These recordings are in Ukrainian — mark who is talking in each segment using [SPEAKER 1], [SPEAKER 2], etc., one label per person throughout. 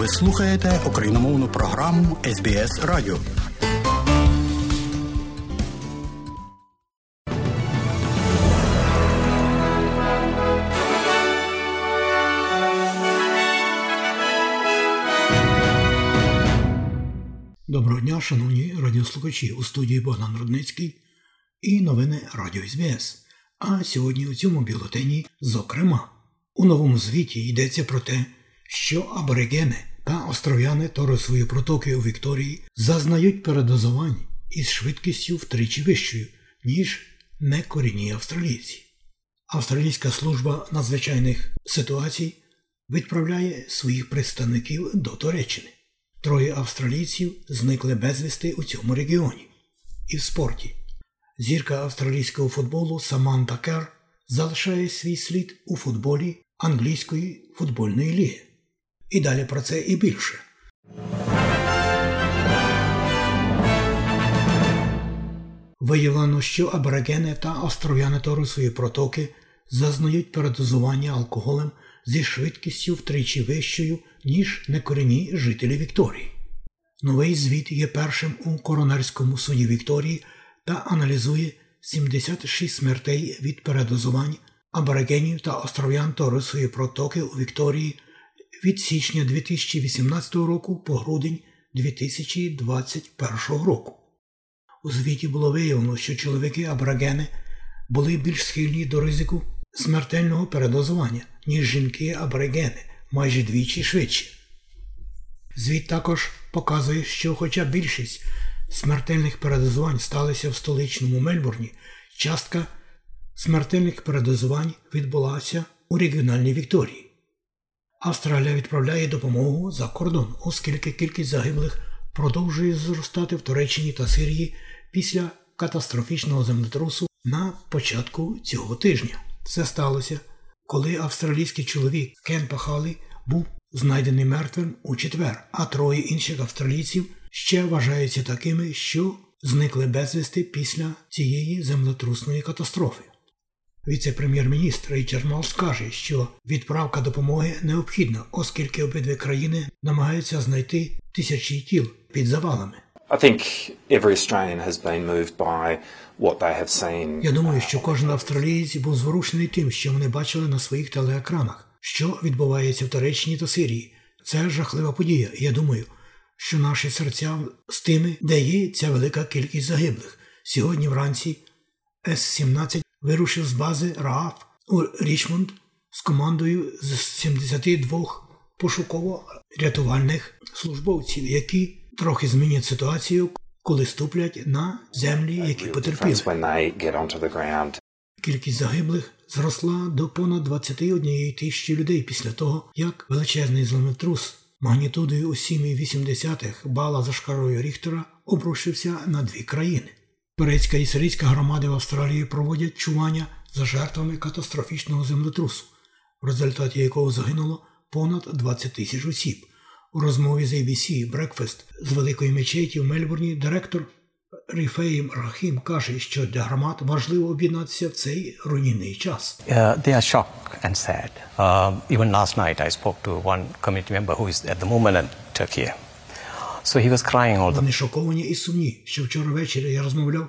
[SPEAKER 1] Ви слухаєте україномовну програму СБС Радіо.
[SPEAKER 2] Доброго дня, шановні радіослухачі у студії Богдан Рудницький і новини Радіо СБС. А сьогодні у цьому бюлетені, зокрема, у новому звіті йдеться про те, що аборигени та остров'яни Торосової протоки у Вікторії зазнають передозувань із швидкістю втричі вищою, ніж некорінні австралійці. Австралійська служба надзвичайних ситуацій відправляє своїх представників до Туреччини. Троє австралійців зникли безвісти у цьому регіоні. І в спорті. Зірка австралійського футболу Саманта Кер залишає свій слід у футболі англійської футбольної ліги. І далі про це і більше. Виявлено, що аборигени та остров'яни Торусової протоки зазнають передозування алкоголем зі швидкістю втричі вищою, ніж некорінні жителі Вікторії. Новий звіт є першим у коронерському суді Вікторії та аналізує 76 смертей від передозувань аборигенів та остров'ян Торисової протоки у Вікторії від січня 2018 року по грудень 2021 року. У звіті було виявлено, що чоловіки аборигени були більш схильні до ризику смертельного передозування, ніж жінки аборигени майже двічі швидше. Звіт також показує, що, хоча більшість смертельних передозувань сталися в столичному Мельбурні, частка смертельних передозувань відбулася у регіональній Вікторії. Австралія відправляє допомогу за кордон, оскільки кількість загиблих продовжує зростати в Туреччині та Сирії після катастрофічного землетрусу на початку цього тижня. Це сталося, коли австралійський чоловік Кен Пахалі був знайдений мертвим у четвер, а троє інших австралійців ще вважаються такими, що зникли безвісти після цієї землетрусної катастрофи. Віце-прем'єр-міністр Річард Малс каже, що відправка допомоги необхідна, оскільки обидві країни намагаються знайти тисячі тіл під завалами.
[SPEAKER 3] I think every Australian has been moved by what they have seen.
[SPEAKER 2] Я думаю, що кожен австралієць був зворушений тим, що вони бачили на своїх телеекранах, що відбувається в Туреччині та Сирії. Це жахлива подія. Я думаю, що наші серця з тими, де є ця велика кількість загиблих. Сьогодні вранці С-17 вирушив з бази РААФ у Річмонд з командою з 72 пошуково-рятувальних службовців, які трохи змінять ситуацію, коли ступлять на землі, які потерпіли. Кількість загиблих зросла до понад 21 тисячі людей після того, як величезний землетрус магнітудою у 7,8 бала за шкарою Ріхтера обрушився на дві країни. Турецька і сирійська громади в Австралії проводять чування за жертвами катастрофічного землетрусу, в результаті якого загинуло понад 20 тисяч осіб. У розмові з ABC Breakfast з великої мечеті в Мельбурні директор Ріфеїм Рахім каже, що для громад важливо об'єднатися в цей руйнівний час.
[SPEAKER 4] Uh, they are shocked and sad. Um, even last night, I spoke to one committee member who is at the moment in Turkey. So he was crying all the
[SPEAKER 2] Вони шоковані і сумні, що вчора ввечері я розмовляв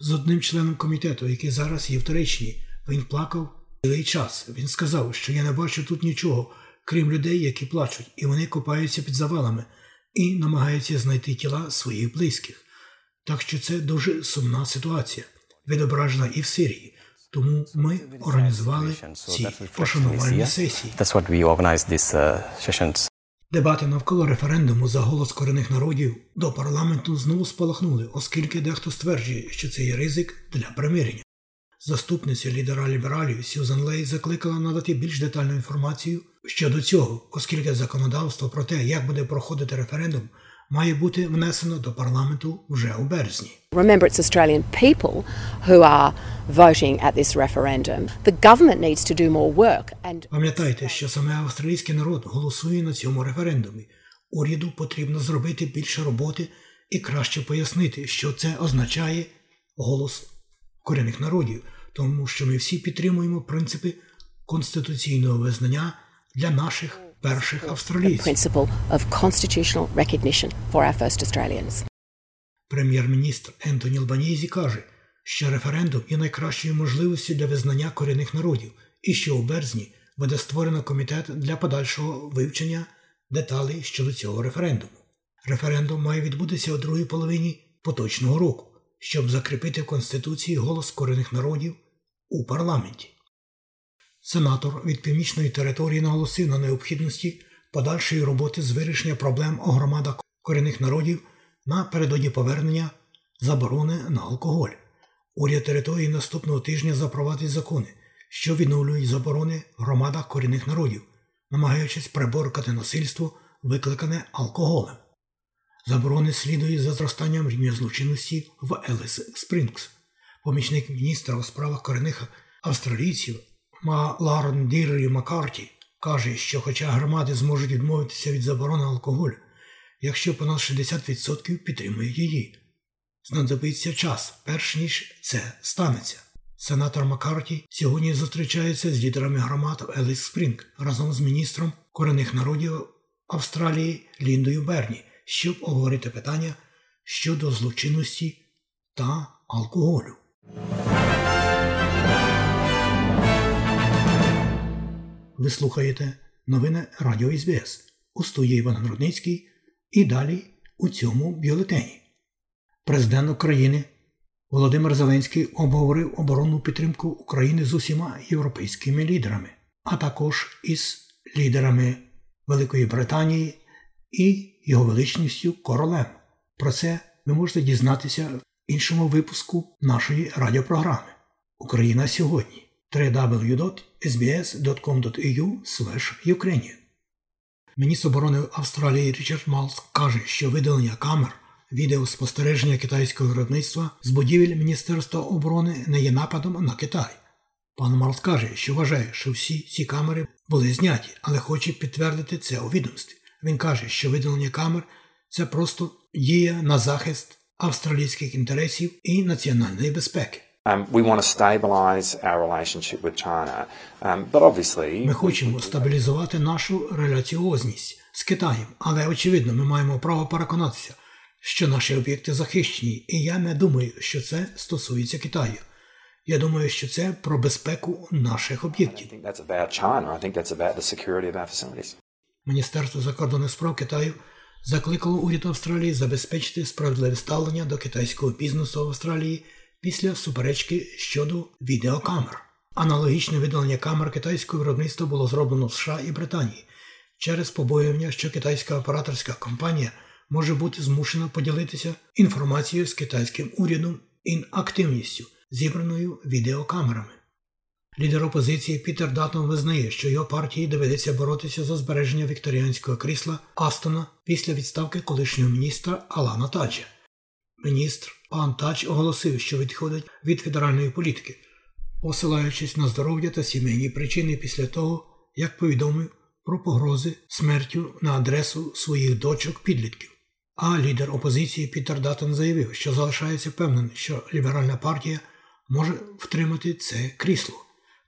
[SPEAKER 2] з одним членом комітету, який зараз є в Туреччині. Він плакав цілий час. Він сказав, що я не бачу тут нічого, крім людей, які плачуть, і вони копаються під завалами і намагаються знайти тіла своїх близьких. Так що це дуже сумна ситуація, відображена і в Сирії. Тому ми організували ці пошанувальні сесії. Дебати навколо референдуму за голос корінних народів до парламенту знову спалахнули, оскільки дехто стверджує, що це є ризик для примирення. Заступниця лідера лібералів Сюзан Лей закликала надати більш детальну інформацію щодо цього, оскільки законодавство про те, як буде проходити референдум, має бути внесено до парламенту вже у березні.
[SPEAKER 5] Remember, it's Australian people who are voting at this referendum. The government needs to do more work. And
[SPEAKER 2] Пам'ятайте, що саме австралійський народ голосує на цьому референдумі. Уряду потрібно зробити більше роботи і краще пояснити, що це означає голос корінних народів, тому що ми всі підтримуємо принципи конституційного визнання для наших перших австралійців. Прем'єр-міністр Ентоні Албанізі каже, що референдум є найкращою можливістю для визнання корінних народів і що у березні буде створено комітет для подальшого вивчення деталей щодо цього референдуму. Референдум має відбутися у другій половині поточного року, щоб закріпити в Конституції голос корінних народів у парламенті. Сенатор від північної території наголосив на необхідності подальшої роботи з вирішення проблем у громадах корінних народів напередодні повернення заборони на алкоголь. Уряд території наступного тижня запровадить закони, що відновлюють заборони в громадах корінних народів, намагаючись приборкати насильство, викликане алкоголем. Заборони слідують за зростанням рівня злочинності в Еліс Спрінгс. Помічник міністра у справах корінних австралійців Ларен Діррі Маккарті каже, що хоча громади зможуть відмовитися від заборони алкоголю, якщо понад 60% підтримують її. Знадобиться час, перш ніж це станеться. Сенатор Маккарті сьогодні зустрічається з лідерами громад Еліс Спрінг разом з міністром корінних народів Австралії Ліндою Берні, щоб обговорити питання щодо злочинності та алкоголю. Ви слухаєте новини Радіо СБС у студії Іван Грудницький і далі у цьому бюлетені. Президент України Володимир Зеленський обговорив оборонну підтримку України з усіма європейськими лідерами, а також із лідерами Великої Британії і його величністю королем. Про це ви можете дізнатися в іншому випуску нашої радіопрограми Україна сьогодні www.sbs.com.au Ukrainian. Міністр оборони Австралії Річард Малс каже, що видалення камер відеоспостереження китайського виробництва з будівель Міністерства оборони не є нападом на Китай. Пан Малс каже, що вважає, що всі ці камери були зняті, але хоче підтвердити це у відомстві. Він каже, що видалення камер це просто дія на захист австралійських інтересів і національної безпеки.
[SPEAKER 3] Um, um,
[SPEAKER 2] Ми хочемо стабілізувати нашу реляціозність з Китаєм, але очевидно, ми маємо право переконатися, що наші об'єкти захищені, і я не думаю, що це стосується Китаю. Я думаю, що це про безпеку наших об'єктів. Міністерство закордонних справ Китаю закликало уряд Австралії забезпечити справедливе ставлення до китайського бізнесу в Австралії після суперечки щодо відеокамер. Аналогічне видалення камер китайського виробництва було зроблено в США і Британії через побоювання, що китайська операторська компанія може бути змушена поділитися інформацією з китайським урядом і активністю, зібраною відеокамерами. Лідер опозиції Пітер Датон визнає, що його партії доведеться боротися за збереження вікторіанського крісла Астона після відставки колишнього міністра Алана Таджа. Міністр пан Тадж оголосив, що відходить від федеральної політики, посилаючись на здоров'я та сімейні причини після того, як повідомив про погрози смертю на адресу своїх дочок підлітків. А лідер опозиції Пітер Датон заявив, що залишається впевнений, що ліберальна партія може втримати це крісло.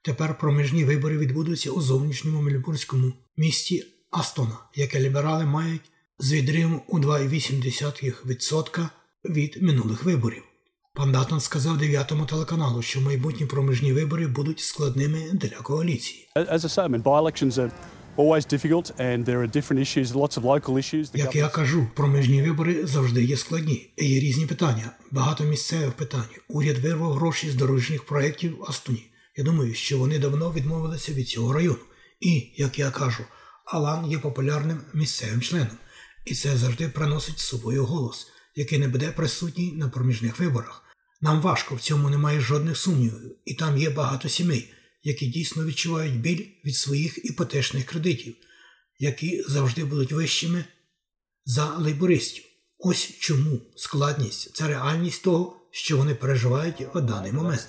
[SPEAKER 2] Тепер проміжні вибори відбудуться у зовнішньому мельбурнському місті Астона, яке ліберали мають з відривом у 2,8% від минулих виборів. Пан Датон сказав дев'ятому телеканалу, що майбутні проміжні вибори будуть складними для коаліції.
[SPEAKER 6] As I say, I mean, by-elections are always difficult and there are different issues, lots of local issues.
[SPEAKER 2] Як я кажу, проміжні вибори завжди є складні. Є різні питання, багато місцевих питань. Уряд вирвав гроші з дорожніх проєктів в Астоні. Я думаю, що вони давно відмовилися від цього району. І, як я кажу, Алан є популярним місцевим членом, і це завжди приносить з собою голос, який не буде присутній на проміжних виборах. Нам важко, в цьому немає жодних сумнівів, і там є багато сімей, які дійсно відчувають біль від своїх іпотечних кредитів, які завжди будуть вищими за лейбористів. Ось чому складність це реальність того, що вони переживають в даний момент.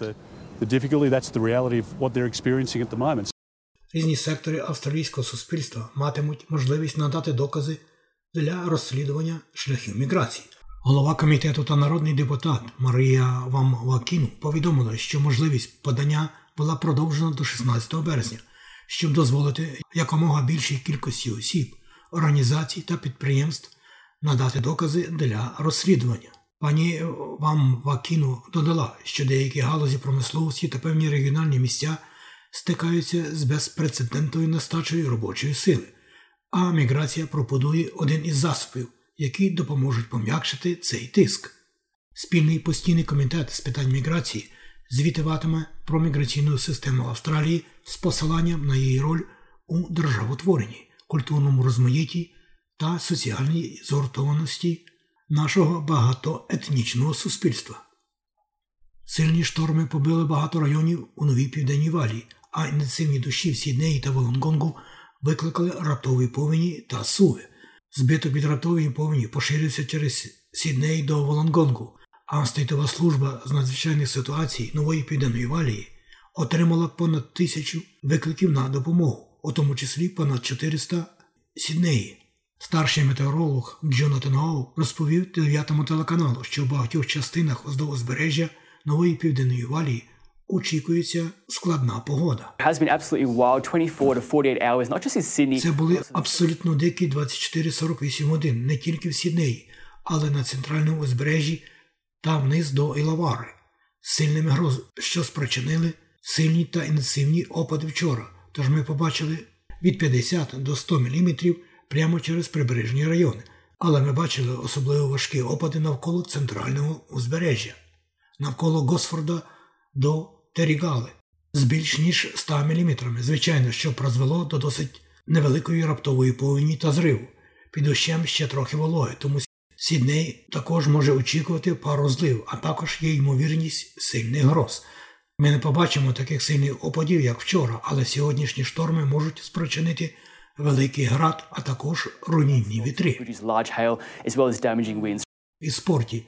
[SPEAKER 2] Різні сектори австралійського суспільства матимуть можливість надати докази для розслідування шляхів міграції. Голова комітету та народний депутат Марія Вамвакіну повідомила, що можливість подання була продовжена до 16 березня, щоб дозволити якомога більшій кількості осіб, організацій та підприємств надати докази для розслідування. Пані Вам Вакіну додала, що деякі галузі промисловості та певні регіональні місця стикаються з безпрецедентною нестачею робочої сили, а міграція пропонує один із засобів, які допоможуть пом'якшити цей тиск. Спільний постійний комітет з питань міграції звітуватиме про міграційну систему Австралії з посиланням на її роль у державотворенні, культурному розмаїтті та соціальній згуртованості нашого багатоетнічного суспільства. Сильні шторми побили багато районів у новій південній валії, а інтенсивні дощі в Сіднеї та Волонгонгу викликали раптові повені та суви. Збиток від раптової повені поширився через Сідней до Волонгонгу, а стейтова служба з надзвичайних ситуацій нової південної валії отримала понад тисячу викликів на допомогу, у тому числі понад 400 Сіднеї. Старший метеоролог Джонатан Оу розповів 9 телеканалу, що в багатьох частинах оздового узбережжя нової південної валії очікується складна погода. Це були абсолютно дикі 24-48 годин не тільки в Сіднеї, але на центральному узбережжі та вниз до Ілавари, сильними грозами, що спричинили сильні та інтенсивні опади вчора. Тож ми побачили від 50 до 100 мм прямо через прибережні райони, але ми бачили особливо важкі опади навколо центрального узбережжя, навколо Госфорда до Терігали з більш ніж 100 мм, звичайно, що призвело до досить невеликої раптової повені та зриву. Під дощем ще трохи вологи, тому Сідней також може очікувати пару злив, а також є ймовірність сильних гроз. Ми не побачимо таких сильних опадів, як вчора, але сьогоднішні шторми можуть спричинити великий град, а також руйнівні вітри. І спорті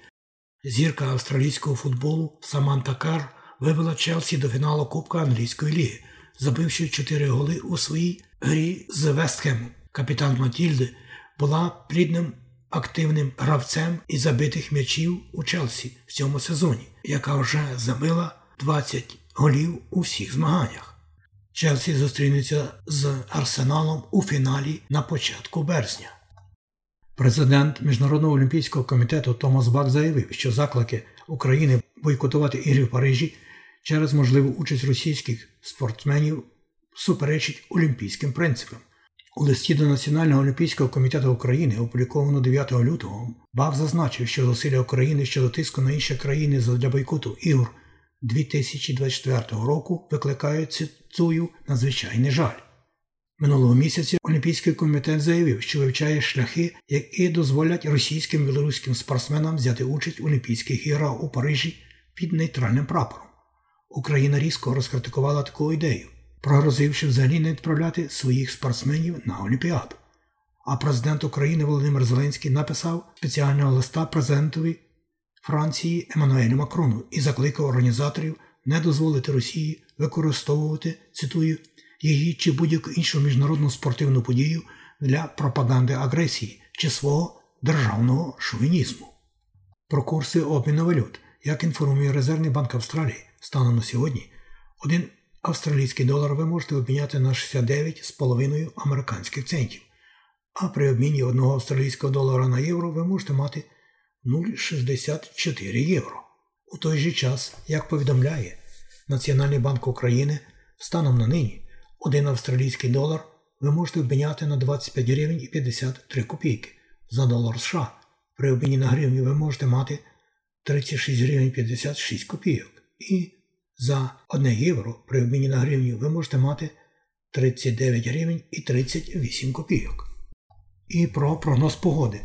[SPEAKER 2] зірка австралійського футболу Саманта Кар вивела Челсі до фіналу Кубка англійської ліги, забивши чотири голи у своїй грі з Вестхемом. Капітан Матільди була плідним активним гравцем і забитих м'ячів у Челсі в цьому сезоні, яка вже забила 20 голів у всіх змаганнях. Челсі зустрінеться з Арсеналом у фіналі на початку березня. Президент Міжнародного олімпійського комітету Томас Бак заявив, що заклики України бойкотувати ігри в Парижі через можливу участь російських спортсменів суперечить олімпійським принципам. У листі до Національного олімпійського комітету України, опубліковано 9 лютого, Бак зазначив, що зусилля України щодо тиску на інші країни для бойкоту ігор 2024 року викликають цитую надзвичайний жаль. Минулого місяця Олімпійський комітет заявив, що вивчає шляхи, які дозволять російським білоруським спортсменам взяти участь у Олімпійських іграх у Парижі під нейтральним прапором. Україна різко розкритикувала таку ідею, прогрозивши взагалі не відправляти своїх спортсменів на Олімпіаду. А президент України Володимир Зеленський написав спеціального листа президентові Франції Еммануелю Макрону і закликав організаторів не дозволити Росії використовувати, цитую, її чи будь-яку іншу міжнародну спортивну подію для пропаганди агресії чи свого державного шовінізму. Про курси обміну валют, як інформує Резервний банк Австралії, станом на сьогодні, один австралійський долар ви можете обміняти на 69,5 американських центів, а при обміні одного австралійського долара на євро ви можете мати 0,64 євро. У той же час, як повідомляє Національний банк України, станом на нині один австралійський долар ви можете обміняти на 25 гривень і 53 копійки за долар США. При обміні на гривню ви можете мати 36 гривень 56 копійок. І за 1 євро при обміні на гривню ви можете мати 39 гривень і 38 копійок. І про прогноз погоди.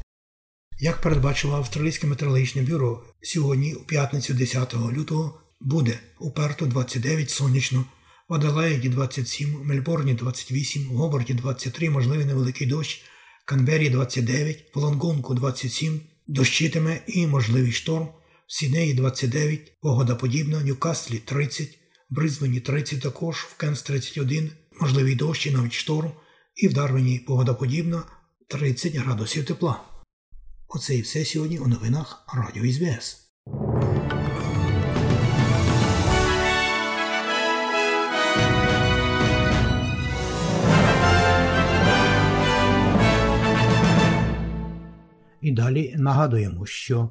[SPEAKER 2] Як передбачило Австралійське метеорологічне бюро, сьогодні, у п'ятницю 10 лютого, буде у Перту 29 сонячно, в Аделаїді 27, в Мельборні 28, в Гобарті 23, можливий невеликий дощ, Канбері 29, в Лонгонку 27, дощитиме і можливий шторм, в Сінеї 29, Огодоподібно, Ньюкаслі 30, Бризбені 30 також, в Кенс 31, можливий дощ і навіть шторм, і в дарвені погодоподібно 30 градусів тепла. Оце і все сьогодні у новинах Радіо СБС. І далі нагадуємо, що